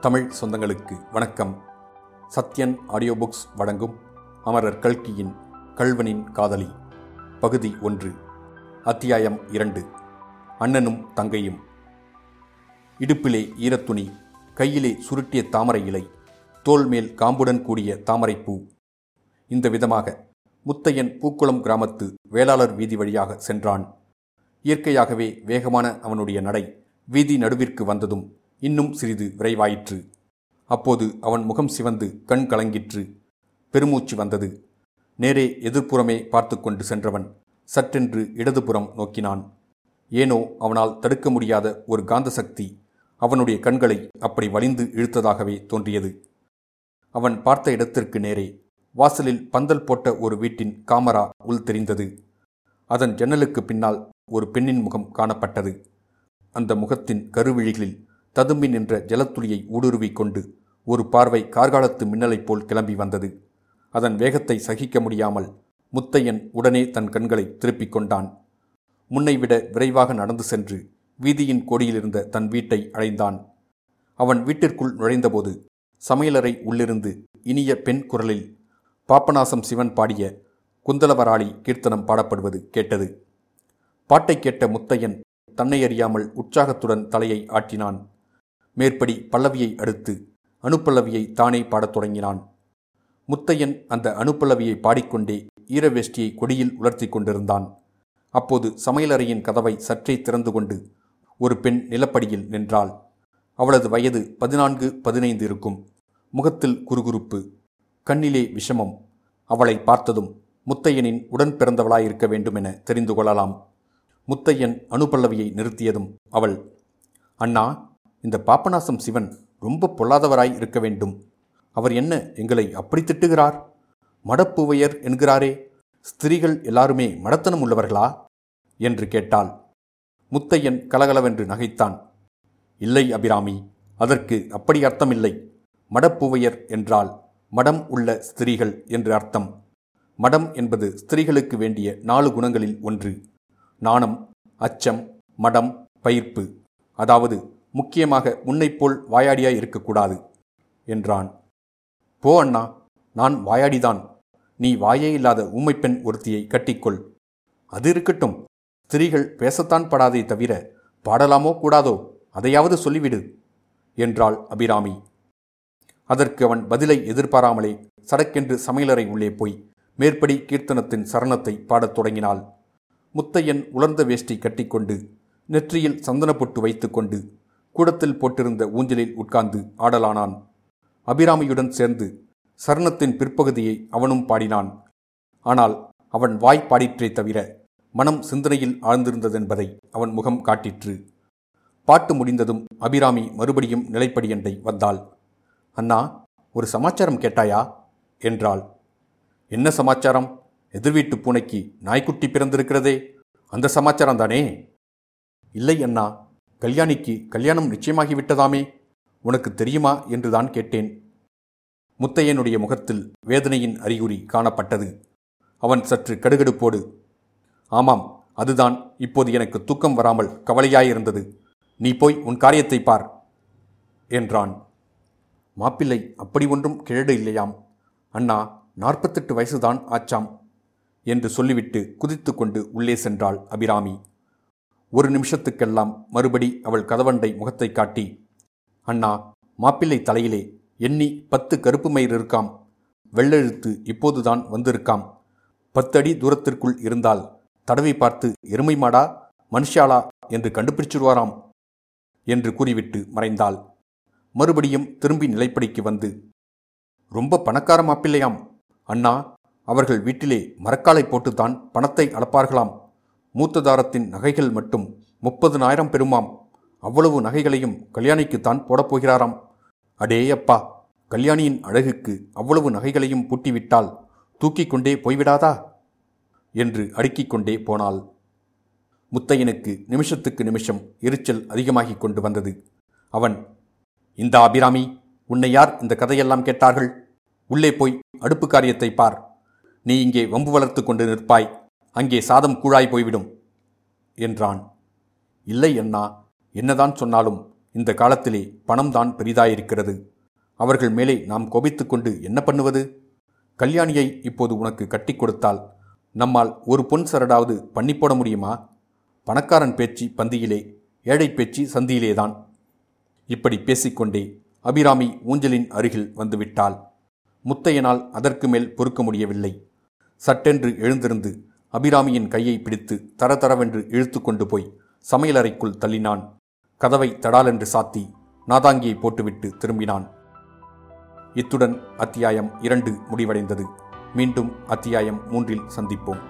தமிழ் சொந்தங்களுக்கு வணக்கம். Sathyan audio books வழங்கும் அமரர் கல்கியின் கல்வனின் காதலி பகுதி ஒன்று அத்தியாயம் இரண்டு அண்ணனும் தங்கையும். இடுப்பிலே ஈரத்துணி கையிலே சுருட்டிய தாமரை இலை தோள் மேல் காம்புடன் கூடிய தாமரைப்பூ இந்த விதமாக முத்தையன் பூக்குளம் கிராமத்து வேளாளர் வீதி வழியாக சென்றான். இயற்கையாகவே வேகமான அவனுடைய நடை வீதி நடுவிற்கு வந்ததும் இன்னும் சிறிது விரைவாயிற்று. அப்போது அவன் முகம் சிவந்து கண் கலங்கிற்று. பெருமூச்சு வந்தது. நேரே எதிர்ப்புறமே பார்த்து கொண்டு சென்றவன் சற்றென்று இடதுபுறம் நோக்கினான். ஏனோ அவனால் தடுக்க முடியாத ஒரு காந்த சக்தி அவனுடைய கண்களை அப்படி வலிந்து இழுத்ததாகவே தோன்றியது. அவன் பார்த்த இடத்திற்கு நேரே வாசலில் பந்தல் போட்ட ஒரு வீட்டின் காமரா உள் தெரிந்தது. அதன் ஜன்னலுக்கு பின்னால் ஒரு பெண்ணின் முகம் காணப்பட்டது. அந்த முகத்தின் கருவிழிகளில் ததும்பி நின்ற ஜலத்துளியை ஊடுருவிக் கொண்டு ஒரு பார்வை கார்காலத்து மின்னலைப் போல் கிளம்பி வந்தது. அதன் வேகத்தை சகிக்க முடியாமல் முத்தையன் உடனே தன் கண்களை திருப்பிக் கொண்டான். முன்னைவிட விரைவாக நடந்து சென்று வீதியின் கோடியிலிருந்த தன் வீட்டை அடைந்தான். அவன் வீட்டிற்குள் நுழைந்தபோது சமையலறை உள்ளிருந்து இனிய பெண் குரலில் பாப்பநாசம் சிவன் பாடிய குந்தலவராளி கீர்த்தனம் பாடப்படுவது கேட்டது. பாட்டை கேட்ட முத்தையன் தன்னை அறியாமல் உற்சாகத்துடன் தலையை ஆட்டினான். மேற்படி பல்லவியை அடுத்து அணுப்பல்லவியை தானே பாடத் தொடங்கினான். முத்தையன் அந்த அணுப்பல்லவியை பாடிக்கொண்டே ஈரவேஷ்டியை கொடியில் உலர்த்தி கொண்டிருந்தான். அப்போது சமையலறையின் கதவை சற்றே திறந்து கொண்டு ஒரு பெண் நிலப்படியில் நின்றாள். அவளது வயது பதினான்கு பதினைந்து இருக்கும். முகத்தில் குறுகுறுப்பு கண்ணிலே விஷமம். அவளை பார்த்ததும் முத்தையனின் உடன் பிறந்தவளாயிருக்க வேண்டுமென தெரிந்து கொள்ளலாம். முத்தையன் அணுபல்லவியை நிறுத்தியதும் அவள் அண்ணா இந்த பாப்பநாசம் சிவன் ரொம்ப பொல்லாதவராய் இருக்க வேண்டும். அவர் என்ன எங்களை அப்படி திட்டுகிறார்? மடப்புவையர் என்கிறாரே ஸ்திரீகள் எல்லாருமே மடத்தனம் உள்ளவர்களா? என்று கேட்டாள். முத்தையன் கலகலவென்று நகைத்தான். இல்லை அபிராமி அதற்கு அப்படி அர்த்தமில்லை. மடப்புவையர் என்றால் மடம் உள்ள ஸ்திரீகள் என்று அர்த்தம். மடம் என்பது ஸ்திரீகளுக்கு வேண்டிய நாலு குணங்களில் ஒன்று. நாணம் அச்சம் மடம் பயிர்ப்பு. அதாவது முக்கியமாக முன்னைப்போல் வாயாடியாய் இருக்கக்கூடாது என்றான். போ அண்ணா நான் வாயாடிதான். நீ வாயே இல்லாத ஊமைப்பெண் ஒருத்தியை கட்டிக்கொள். அது இருக்கட்டும். ஸ்திரீகள் பேசத்தான் படாதே தவிர பாடலாமோ கூடாதோ அதையாவது சொல்லிவிடு என்றாள் அபிராமி. அதற்கு அவன் பதிலை எதிர்பாராமலே சடக்கென்று சமையலறை உள்ளே போய் மேற்படி கீர்த்தனத்தின் சரணத்தை பாடத் தொடங்கினாள். முத்தையன் உலர்ந்த வேஷ்டி கட்டிக்கொண்டு நெற்றியில் சந்தனப்பொட்டு வைத்துக்கொண்டு கூடத்தில் போட்டிருந்த ஊஞ்சலில் உட்கார்ந்து ஆடலானான். அபிராமியுடன் சேர்ந்து சரணத்தின் பிற்பகுதியை அவனும் பாடினான். ஆனால் அவன் வாய் பாடிற்றே தவிர மனம் சிந்தனையில் ஆழ்ந்திருந்ததென்பதை அவன் முகம் காட்டிற்று. பாட்டு முடிந்ததும் அபிராமி மறுபடியும் நிலைப்படியண்டை வந்தாள். அண்ணா ஒரு சமாச்சாரம் கேட்டாயா? என்றாள். என்ன சமாச்சாரம்? எதிர்வீட்டு பூனைக்கு நாய்க்குட்டி பிறந்திருக்கிறதே. அந்த சமாச்சாரம் தானே? இல்லை அண்ணா. கல்யாணிக்கு கல்யாணம் நிச்சயமாகிவிட்டதாமே உனக்கு தெரியுமா? என்றுதான் கேட்டேன். முத்தையனுடைய முகத்தில் வேதனையின் அறிகுறி காணப்பட்டது. அவன் சற்று கடுகடுப்போடு ஆமாம் அதுதான். இப்போது எனக்கு தூக்கம் வராமல் கவலையாயிருந்தது. நீ போய் உன் காரியத்தை பார் என்றான். மாப்பிள்ளை அப்படி ஒன்றும் கிழடு இல்லையாம். அண்ணா நாற்பத்தெட்டு வயசுதான் ஆச்சாம் என்று சொல்லிவிட்டு குதித்து கொண்டு உள்ளே சென்றாள் அபிராமி. ஒரு நிமிஷத்துக்கெல்லாம் மறுபடி அவள் கதவண்டை முகத்தை காட்டி அண்ணா மாப்பிள்ளை தலையிலே எண்ணி பத்து கருப்பு மயிர் இருக்காம். வெள்ளெழுத்து இப்போதுதான் வந்திருக்காம். பத்தடி தூரத்திற்குள் இருந்தால் தடவை பார்த்து எருமை மாடா மனுஷாளா என்று கண்டுபிடிச்சிருவாராம் என்று கூறிவிட்டு மறைந்தாள். மறுபடியும் திரும்பி நிலைப்படிக்கு வந்து ரொம்ப பணக்கார மாப்பிள்ளையாம். அண்ணா அவர்கள் வீட்டிலே மரக்காலை போட்டுத்தான் பணத்தை அளப்பார்களாம். மூத்ததாரத்தின் நகைகள் மட்டும் முப்பதுனாயிரம் பெறுமாம் அவ்வளவு நகைகளையும் கல்யாணிக்குத்தான் போடப்போகிறாராம் அடேயப்பா கல்யாணியின் அழகுக்கு அவ்வளவு நகைகளையும் பூட்டிவிட்டால் தூக்கிக் கொண்டே போய்விடாதா? என்று அடுக்கிக் கொண்டே போனாள். முத்தையனுக்கு நிமிஷத்துக்கு நிமிஷம் எரிச்சல் அதிகமாகிக் கொண்டு வந்தது. அவன் இந்த அபிராமி உன்னை யார் இந்த கதையெல்லாம் கேட்டார்கள்? உள்ளே போய் அடுப்பு காரியத்தை பார். நீ இங்கே வம்பு வளர்த்து கொண்டு நிற்பாய். அங்கே சாதம் கூழாய் போய்விடும் என்றான். இல்லை அண்ணா என்னதான் சொன்னாலும் இந்த காலத்திலே பணம்தான் பெரிதாயிருக்கிறது. அவர்கள் மேலே நாம் கோபித்துக் கொண்டு என்ன பண்ணுவது? கல்யாணியை இப்போது உனக்கு கட்டிக் கொடுத்தால் நம்மால் ஒரு பொன் சரடாவது பண்ணி போட முடியுமா? பணக்காரன் பேச்சு பந்தியிலே ஏழை பேச்சு சந்தியிலேதான். இப்படி பேசிக்கொண்டே அபிராமி ஊஞ்சலின் அருகில் வந்துவிட்டாள். முத்தையனால் அதற்கு மேல் பொறுக்க முடியவில்லை. சட்டென்று எழுந்திருந்து அபிராமியின் கையை பிடித்து தரதரவென்று இழுத்து கொண்டு போய் சமையலறைக்குள் தள்ளினான். கதவை தடாலென்று சாத்தி நாதாங்கியை போட்டுவிட்டு திரும்பினான். இத்துடன் அத்தியாயம் இரண்டு முடிவடைந்தது. மீண்டும் அத்தியாயம் மூன்றில் சந்திப்போம்.